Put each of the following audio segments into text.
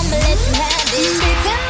I'ma let you have it.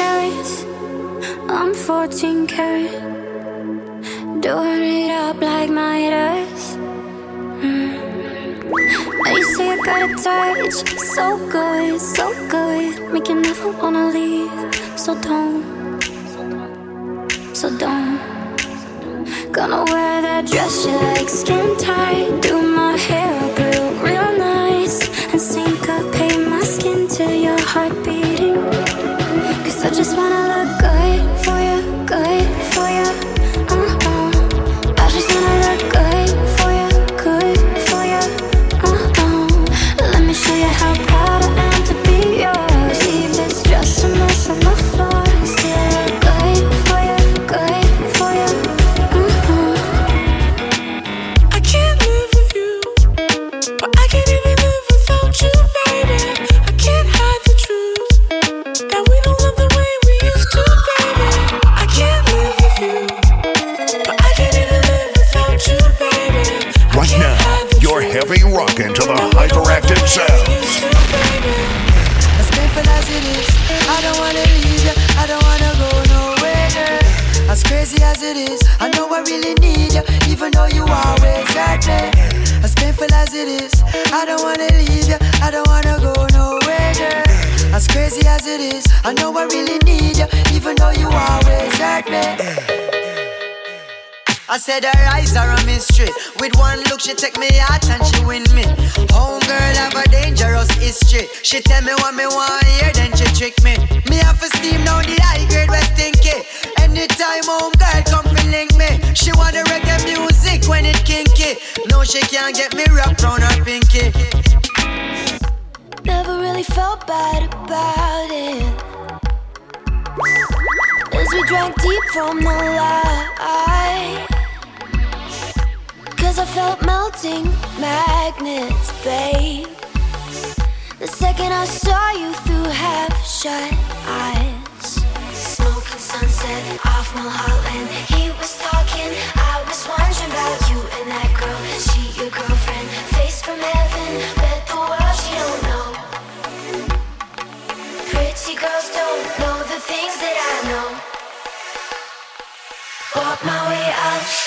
carats. I'm 14 carat. Doing it up like my earth. Now you say I got a touch, so good, so good. Make you never wanna leave. So don't, so don't. Gonna wear that dress you like, skin tight. Do my hair up real, real as it is, I know I really need you, even though you always hurt me. I said her eyes are a mystery. With one look, she take me out and she win me. Homegirl have a dangerous history. She tell me what me want hear, then she trick me. Me have to steam down the high grade West Stinky. Anytime homegirl come fi link me, she the reggae music when it kinky. No, she can't get me wrapped round her pinky. Never really felt bad about it. As we drank deep from the light. Cause I felt melting magnets, babe. The second I saw you through half shut eyes. Smoking sunset off Mulholland. He was talking, I was wondering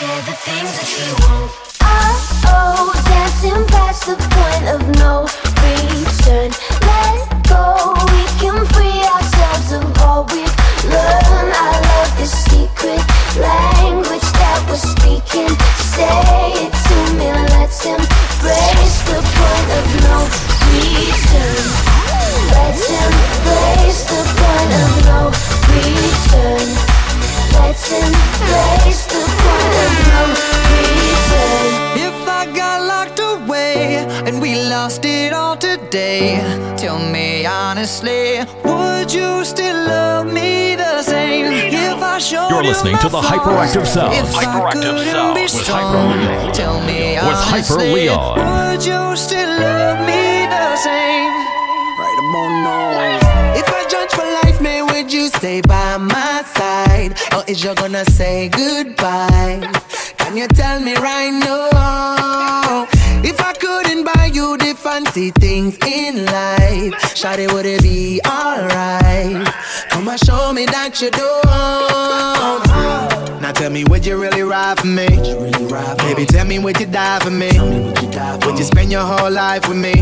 the things that you won't. Oh, oh, dancing past the point of no return. Let go, we can free ourselves of all we've learned. I love secret language that we're speaking. Say it to me, let's embrace the point of no return. Let's embrace the point of no return. Let's embrace honestly, would you still love me the same if I showed You're listening you to the Hyperactive Sound. If Hyperactive I Sound be with strong, Hyper Leon. Tell me With Hyper honestly, Leon. would you still love me the same? Right about now. If I judge for life, man, would you stay by my side? Or is you gonna say goodbye? Can you tell me right now? If I couldn't buy you the fancy things in life, Shawty, would it be alright? Come and show me that you don't. Tell me, would you really ride for me? Baby, tell me, would you die for me? Would you spend your whole life with me?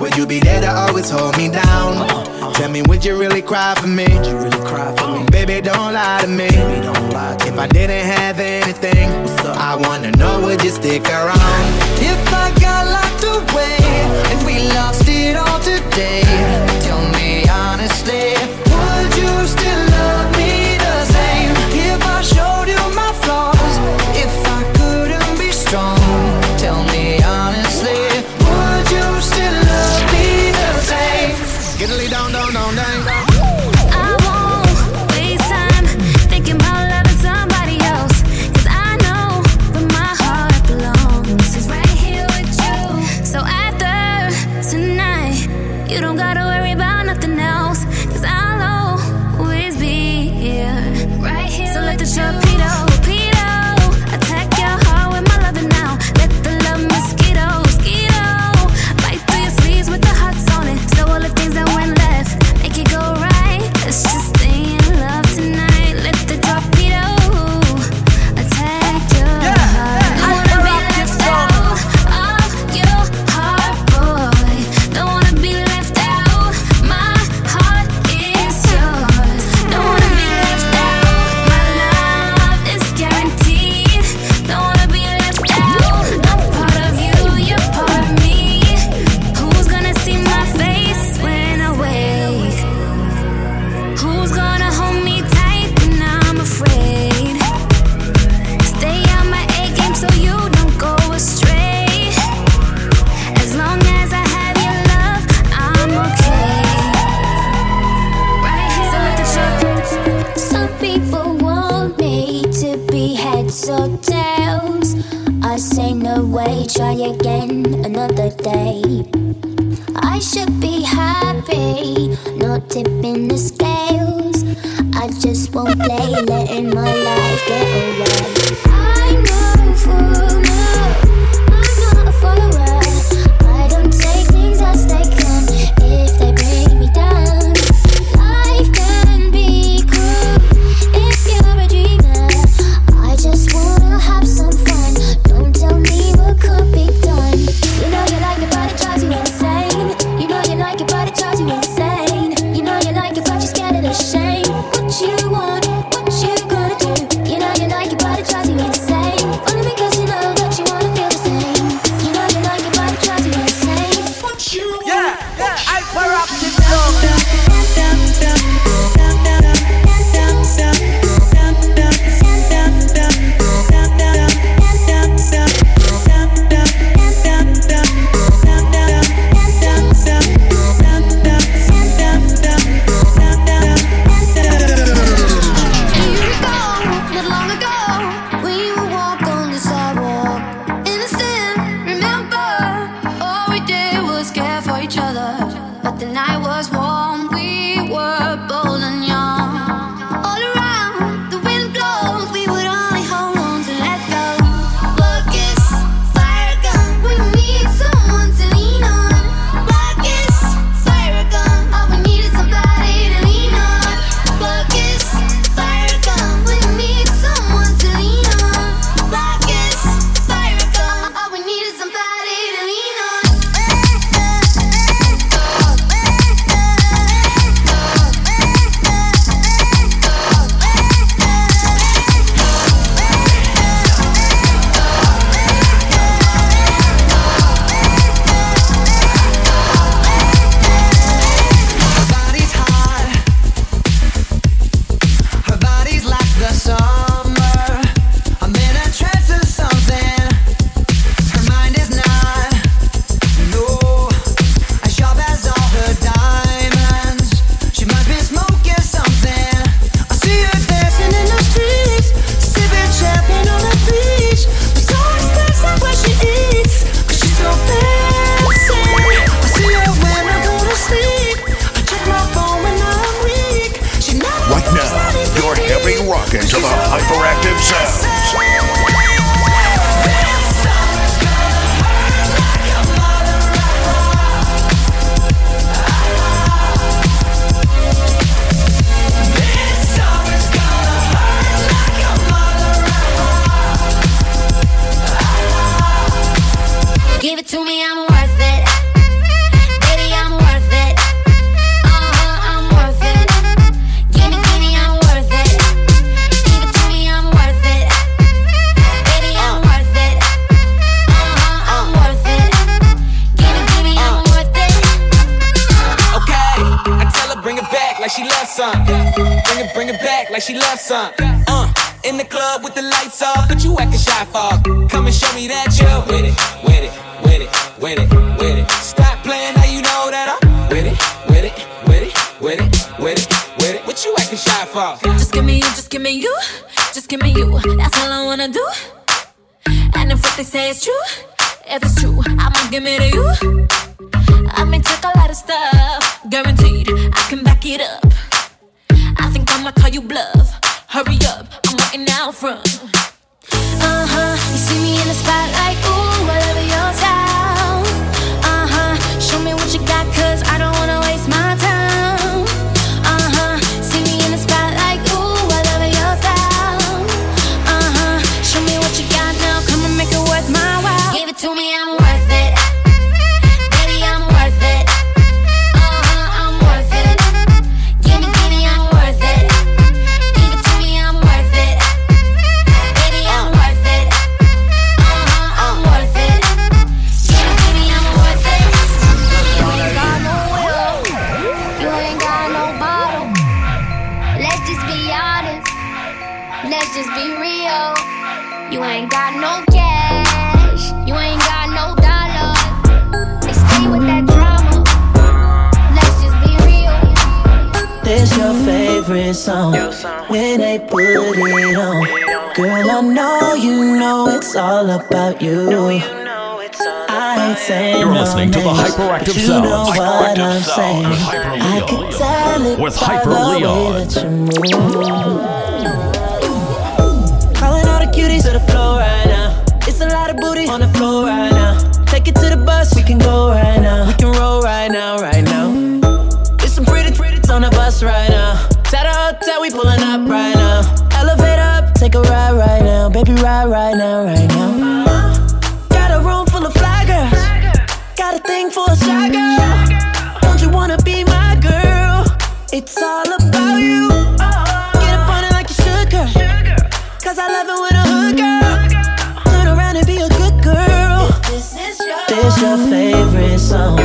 Would you be there to always hold me down? Uh-huh, uh-huh. Tell me, would you really cry for me? Baby, don't lie to me. If I didn't have anything, I wanna know, would you stick around? If I got locked away and we lost it all today, tell me honestly, would you still love You're listening to the Hyperactive Sound. Hyperactive Sound. Hyper With Hyper Leon. Calling all the cuties to the floor right now. It's a lot of booty on the floor right now. Take it to the bus, we can go right now. We can roll right now, right now. It's some pretty pretties on the bus right now. Tata hotel, we pulling up right now. Elevate up, take a ride right now. Baby, ride right now, right now. thing for a shy girl. Don't you wanna be my girl? It's all about you. Get up on it like you should, girl. Cause I love it when a hood girl. Turn around and be a good girl. This is your favorite song.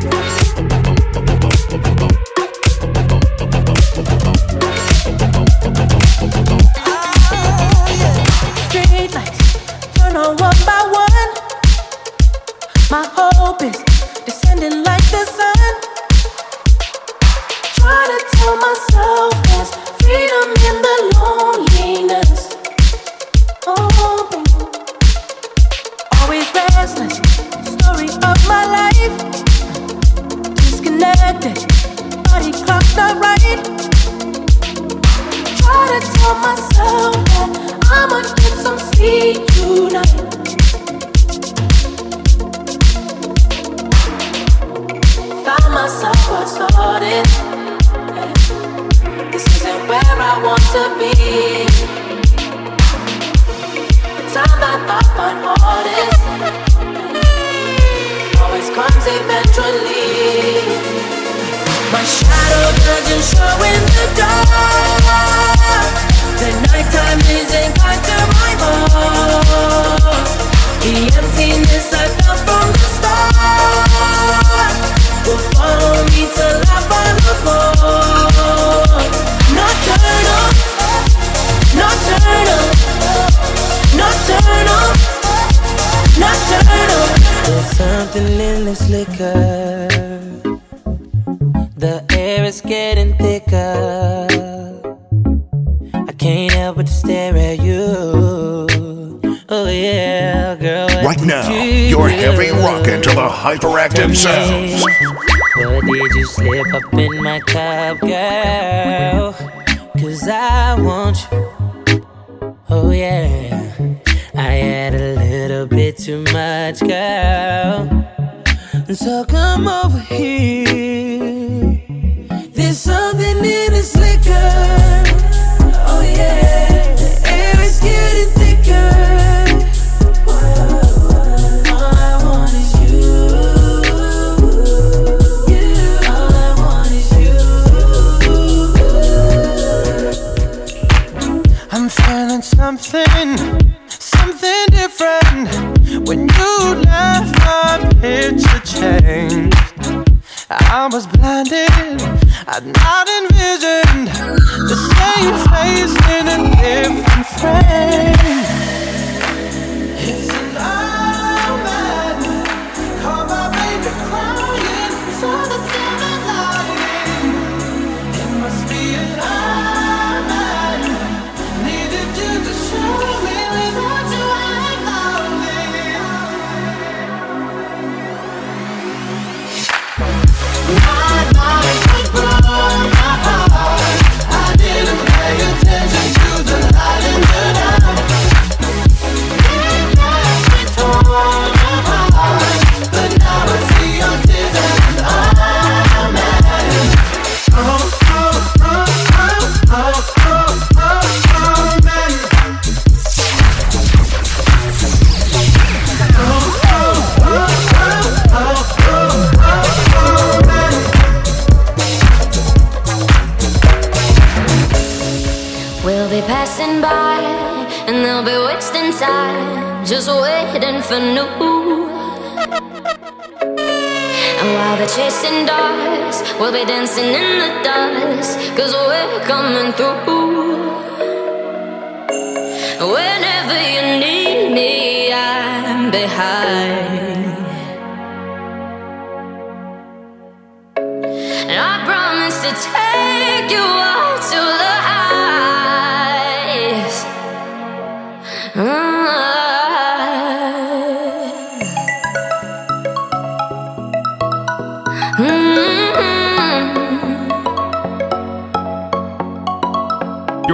Thank.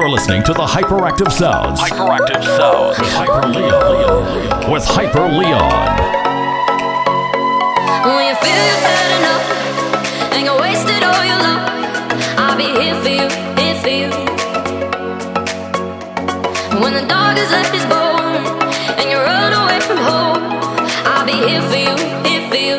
You're listening to the Hyperactive Sounds. Hyperactive Sounds. With Hyper Leon. With Hyper Leon. When you feel you've had enough, and you wasted all your love, I'll be here for you, here for you. When the dog has left his bone, and you run away from home, I'll be here for you, here for you.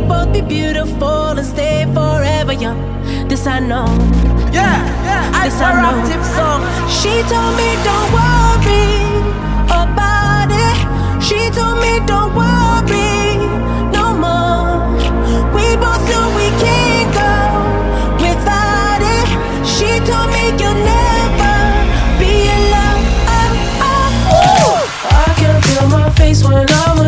We'll both be beautiful and stay forever young. This I know. Yeah, yeah, this I know. Song. She told me don't worry about it. She told me don't worry no more. We both know we can't go without it. She told me you'll never be alone. I can feel my face when I'm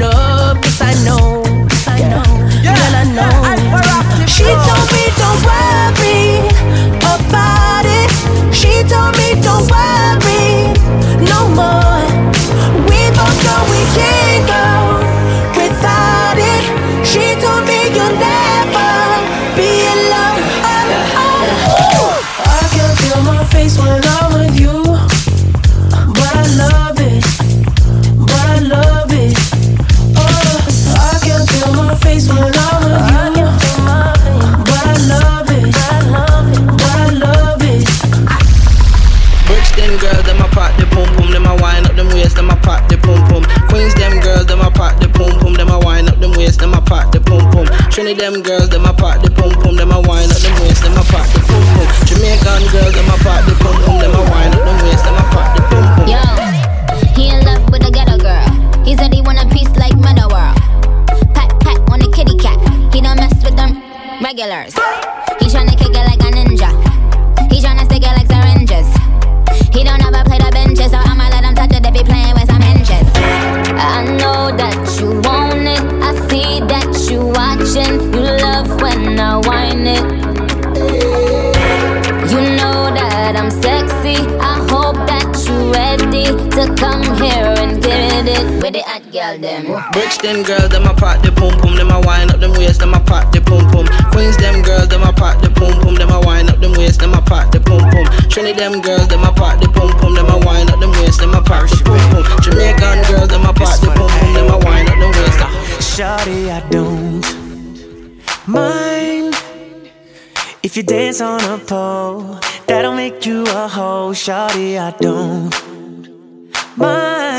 love. Them girls, them a pop the pum pum, them a wind up them waist, them a pop the pum pum. Jamaican girls, them a pop the pum pum, them a wind up them waist, them a pop the pum pum. Yo, he in love with a ghetto girl. He said he want a piece like World. Pat pat on the kitty cat. He don't mess with them regulars. He tryna kick it like a ninja. He tryna stick it like syringes. He don't ever play the benches, so I'ma let him touch it if he playing with some hinges. Uh, I girl them. Bricks them girls, them a pop the pum pum, them a wind up them waist, them a pop the pum pum. Queens them girls, them a pop the pum pum, them a wind up them waist, them a pop the pum pum. Trinity them girls, them a pop the pum pum, them a wind up them waist, them a pop the pum pum. Jamaican girls, them a pop the pum pum, them a wind up them waist. Shawty, I don't mind if you dance on a pole. That'll make you a hoe. Shawty, I don't mind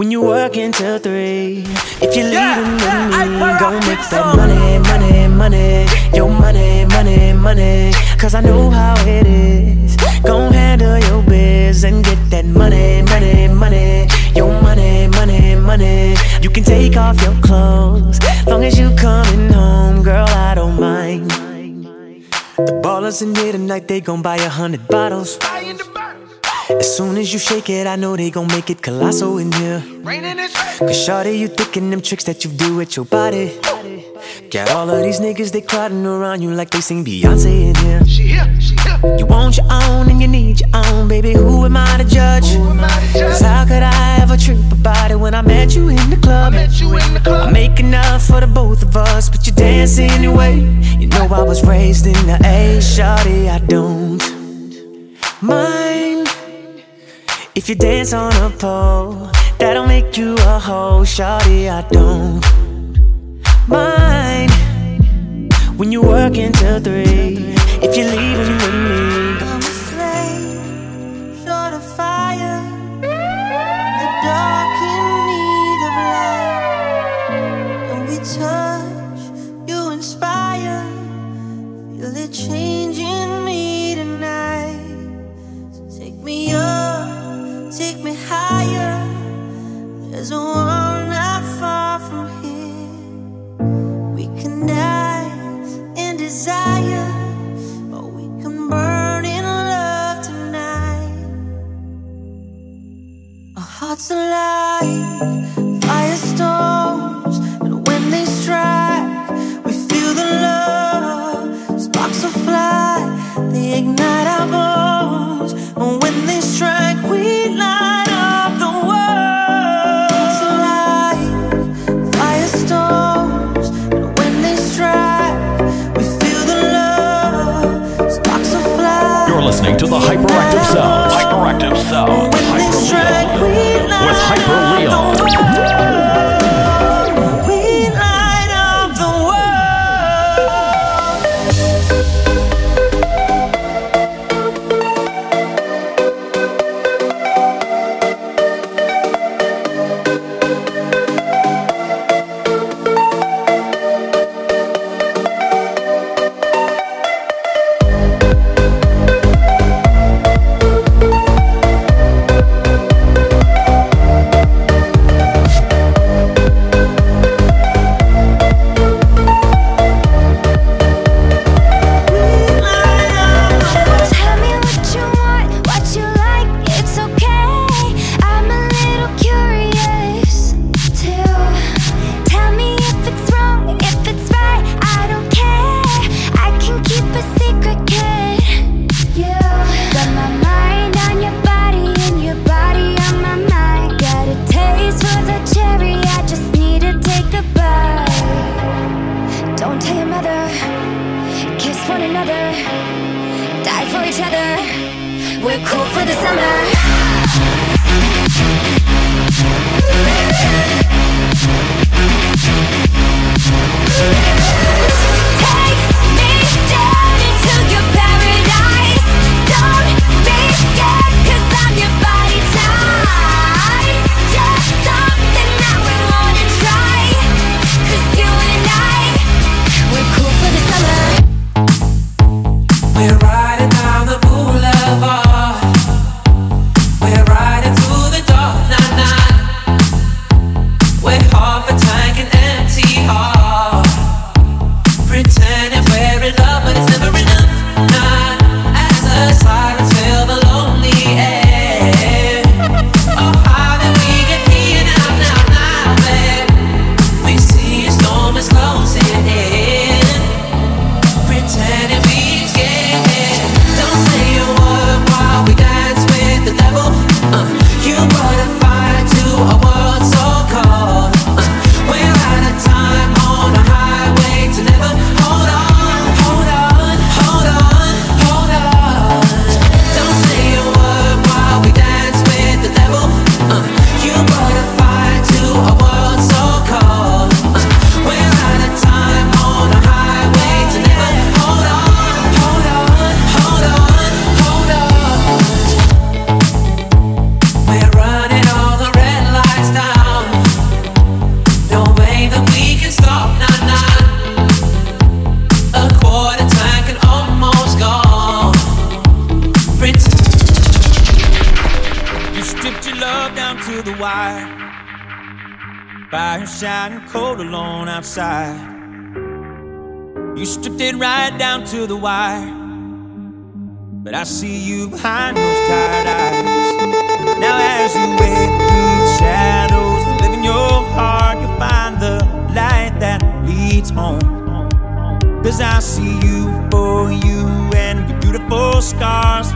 when you work until three. If you're leaving with me, gon' make that money, money, money. Your money, money, money. Cause I know how it is. Gon' handle your biz and get that money, money, money. Your money, money, money. You can take off your clothes. Long as you coming home, girl, I don't mind. The ballers in here tonight, they gon' buy a hundred bottles. As soon as you shake it, I know they gon' make it colossal in here. Cause shawty, you thinking them tricks that you do with your body. Got all of these niggas, they crowding around you like they sing Beyonce in here. You want your own and you need your own, baby. Who am I to judge? Cause how could I ever trip about it when I met you in the club? I make enough for the both of us, but you dance anyway. You know I was raised in the A, shawty, I don't mind if you dance on a pole. That'll make you a hoe, shawty, I don't mind when you work until three. If you're leaving with me, I'm touch,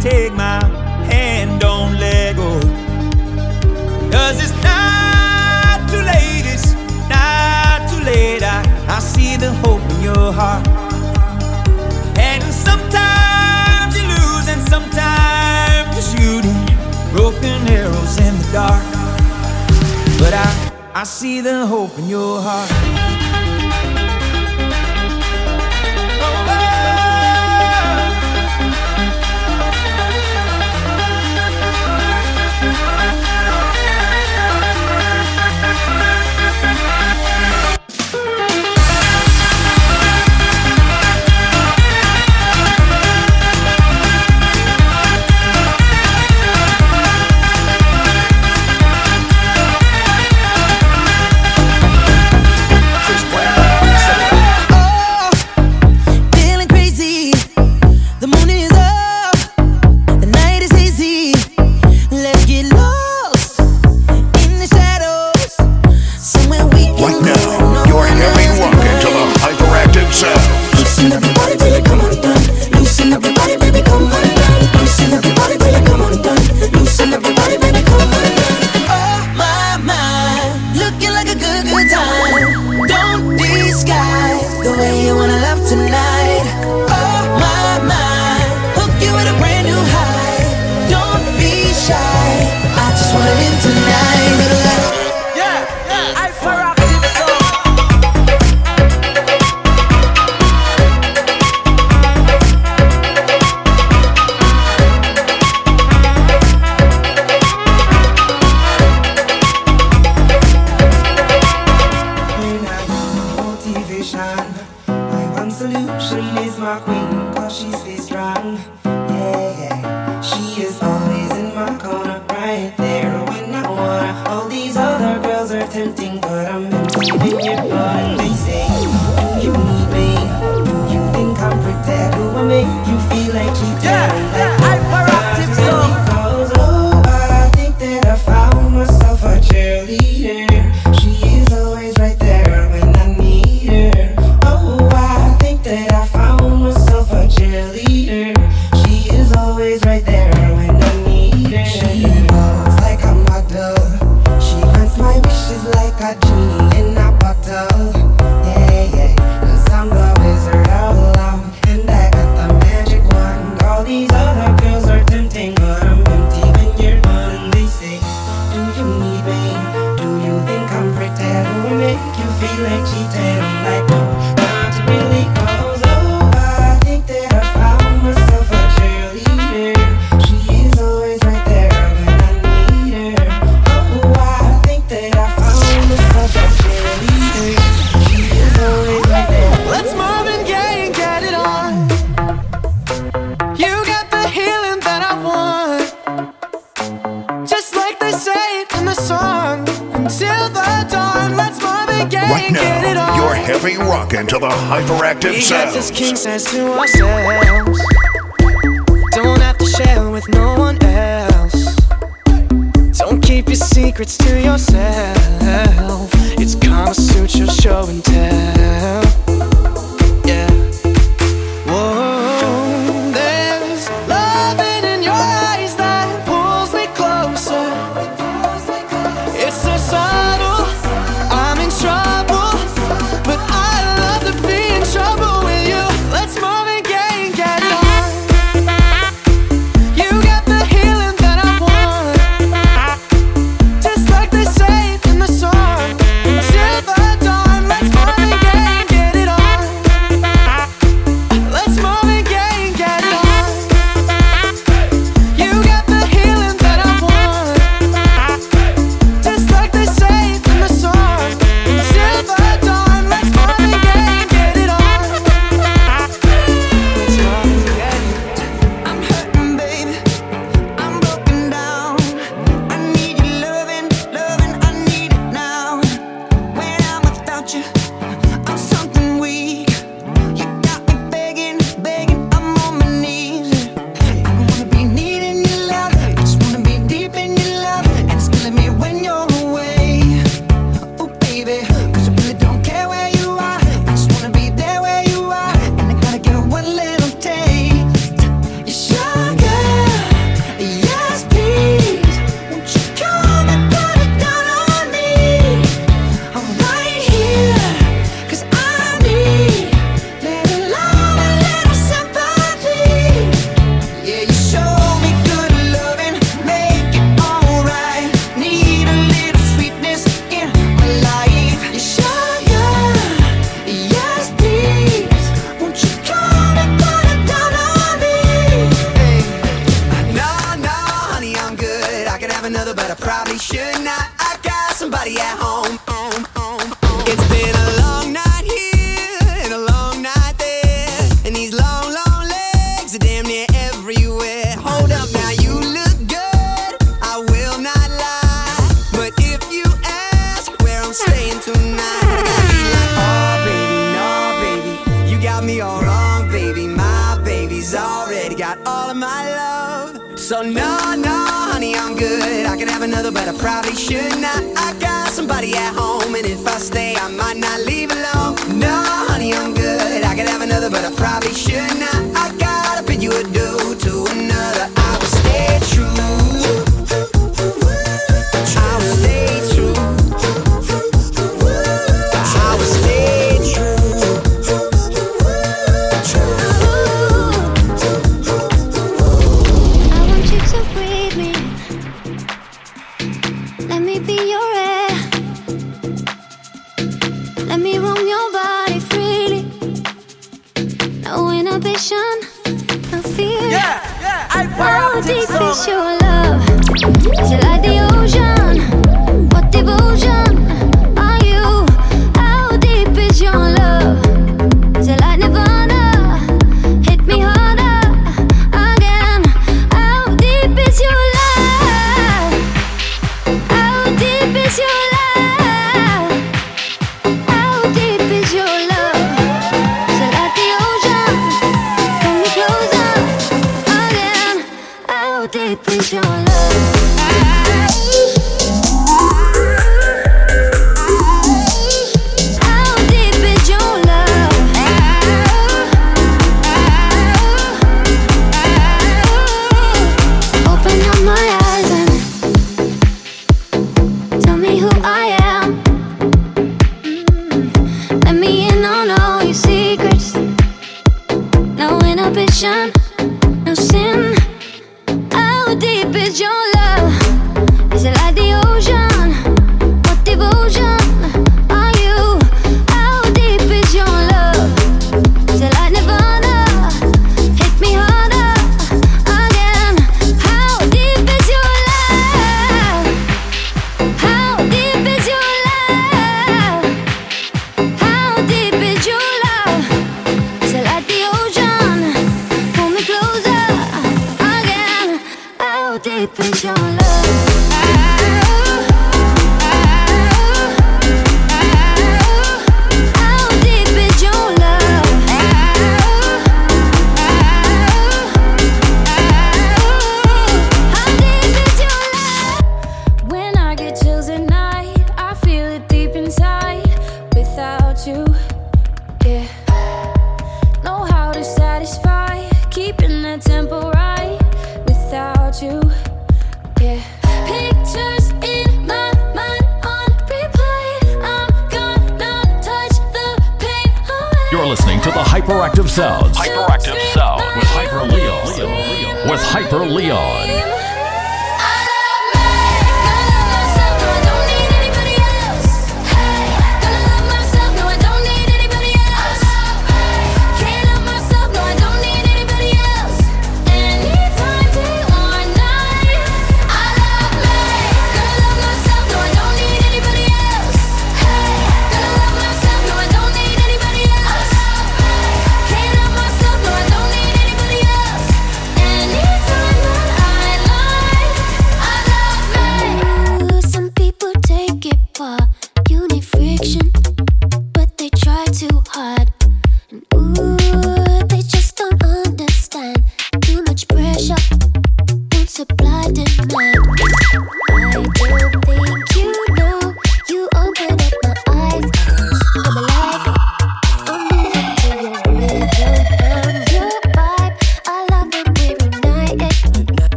Take my hand, don't let go. Cause it's not too late, it's not too late. I, I see the hope in your heart. And sometimes you lose, and sometimes you're shooting broken arrows in the dark. But I, I see the hope in your heart. I'm empty when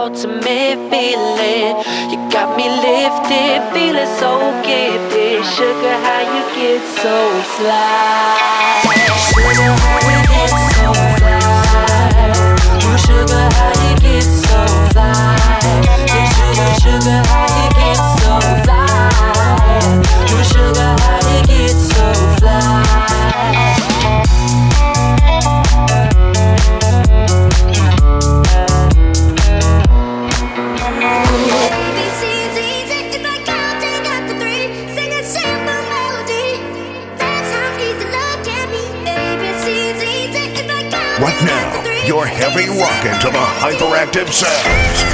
ultimate feeling. You got me lifted, feeling so gifted. Sugar, how you get so fly? themselves.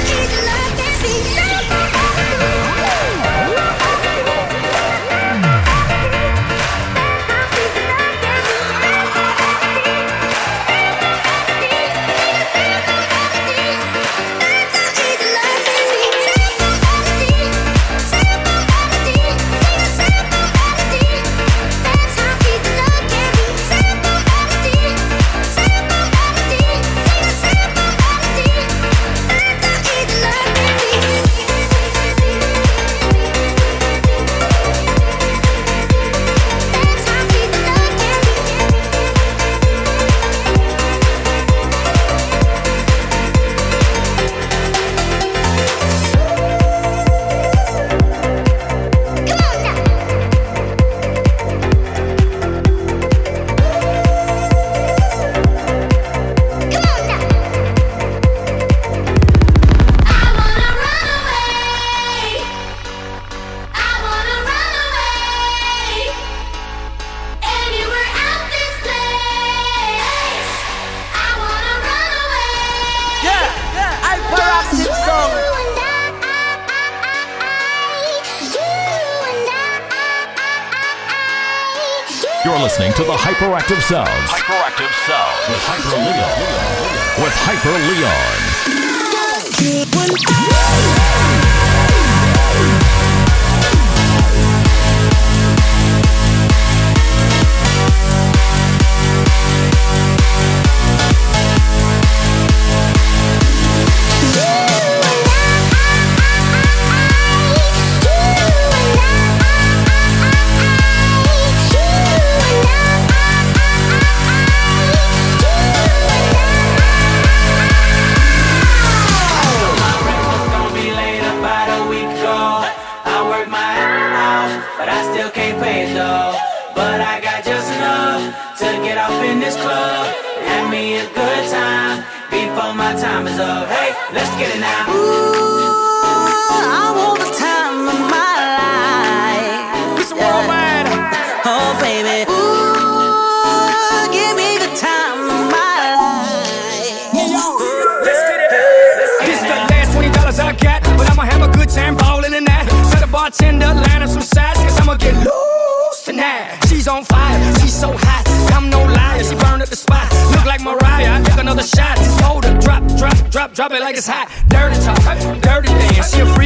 Sounds. Hyperactive Sounds. With Hyper Leon. With Hyper Leon.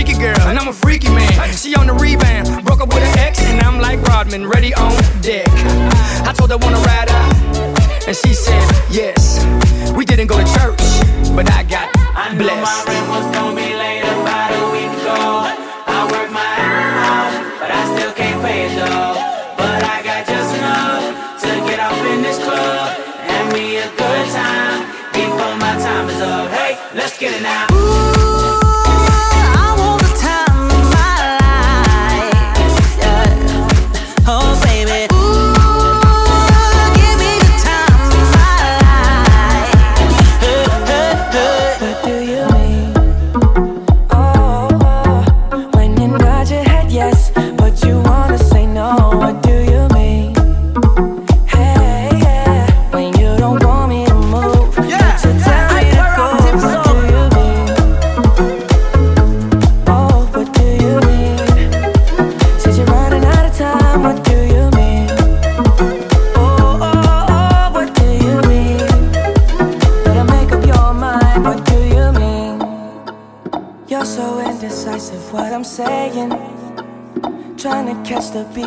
freaky girl, and I'm a freaky man. She on the rebound, broke up with an ex, and I'm like Rodman, ready on deck. I told her wanna ride out, and she said yes. We didn't go to church, but I got I blessed.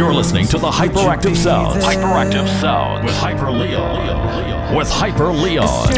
You're listening to the Hyperactive Sounds. Hyperactive sound with Hyper Leon. With Hyper Leon.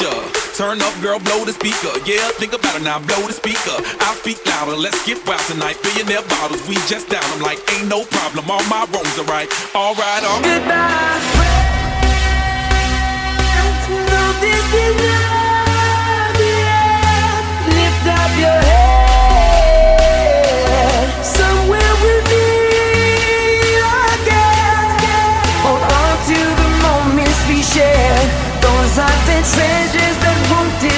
Ya. Turn up, girl, blow the speaker. Yeah, think about it now, blow the speaker. I'll speak louder, let's get wild tonight. Billionaire bottles, we just down. I'm like, ain't no problem, all my wrongs are right. Alright, all Goodbye, Friends. No, this is not the end. Lift up your head.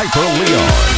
Hyper Leon.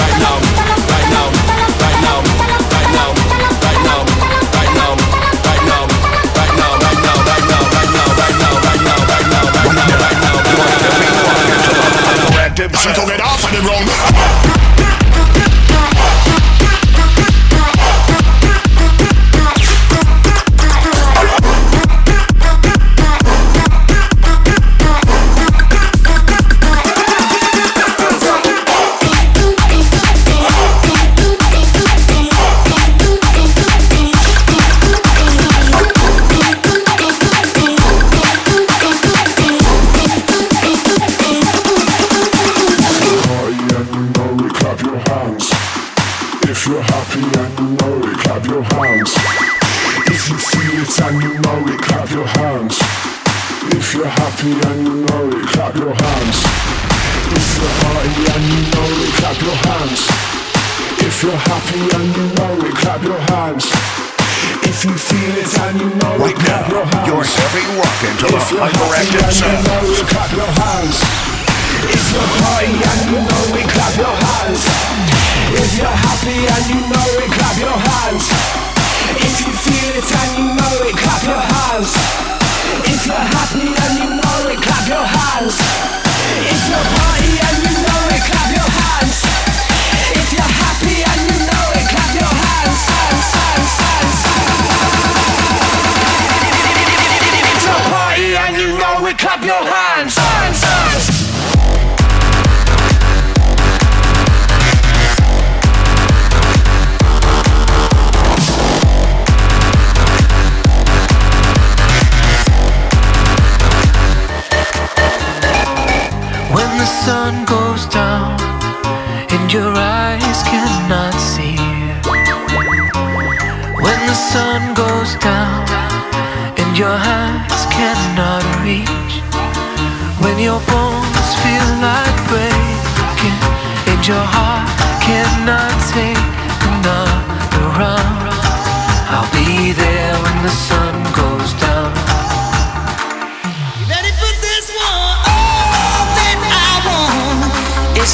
to get off for the round.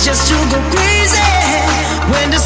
Just to go crazy. When the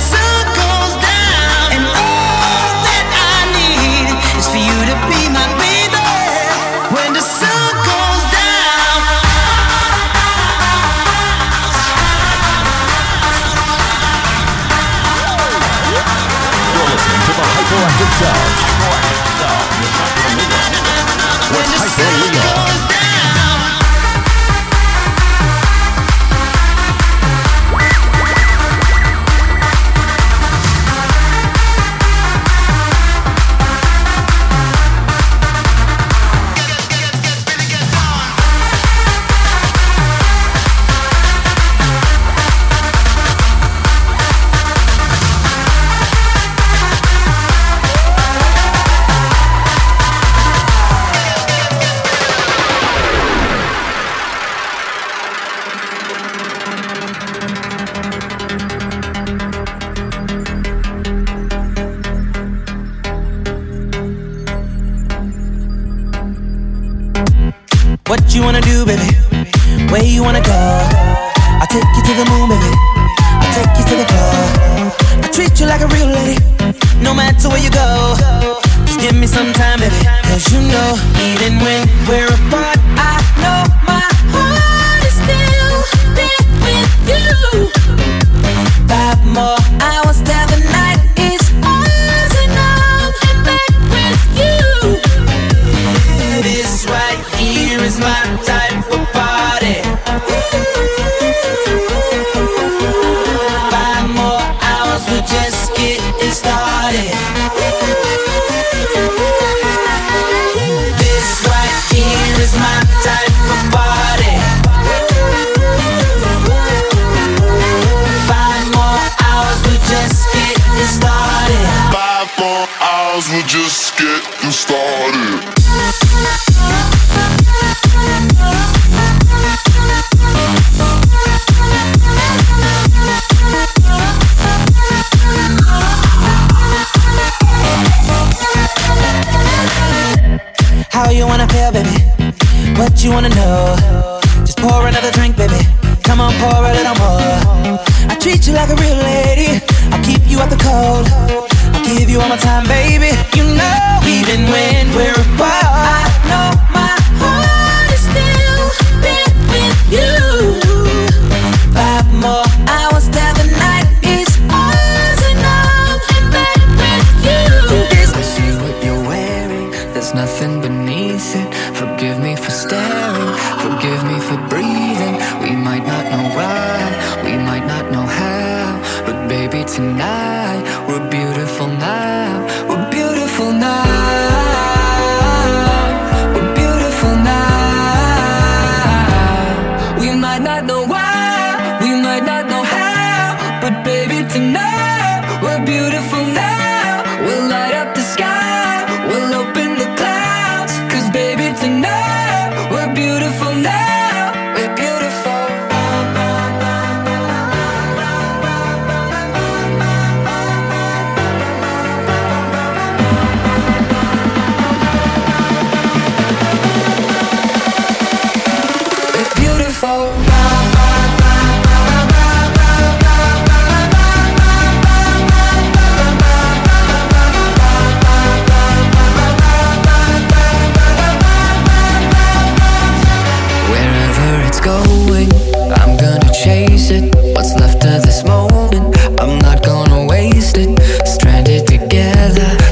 together,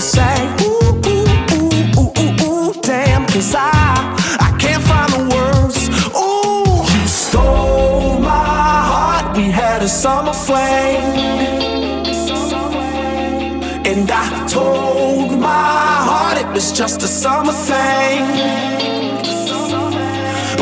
just say, ooh, ooh, ooh, ooh, ooh, ooh, I, I can't find the words. Ooh, you stole my heart, we had a summer flame. And I told my heart it was just a summer thing.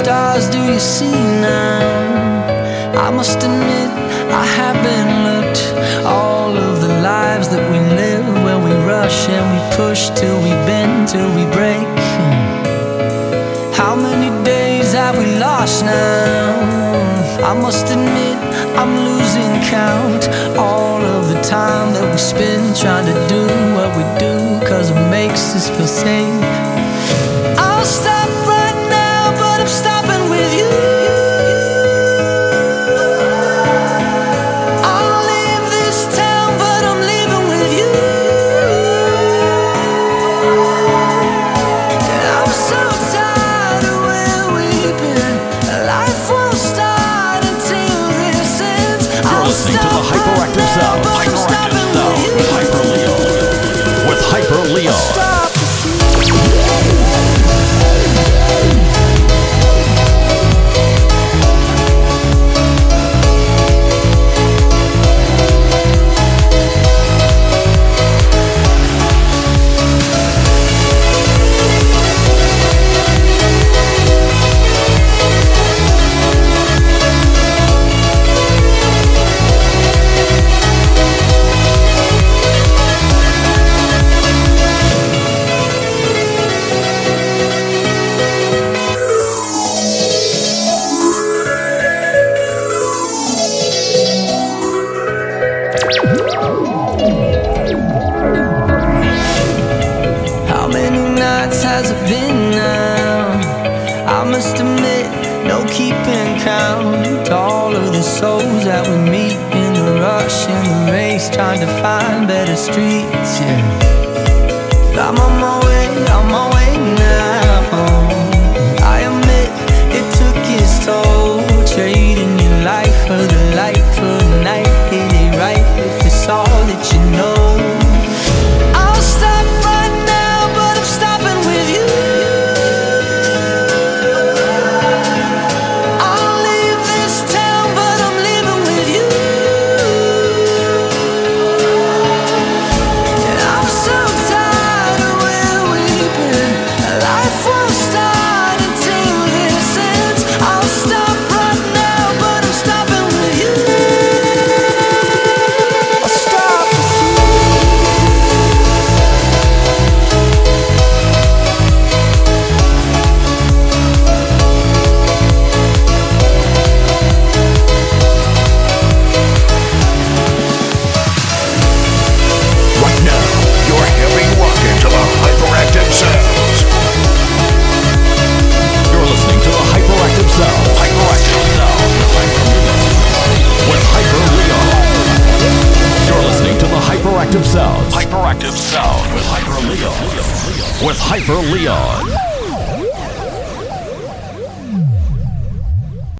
stars do you see now? I must admit, I haven't looked. All of the lives that we live, where we rush and we push till we bend, till we break. Hmm. How many days have we lost now? I must admit, I'm losing count. All of the time that we spend trying to do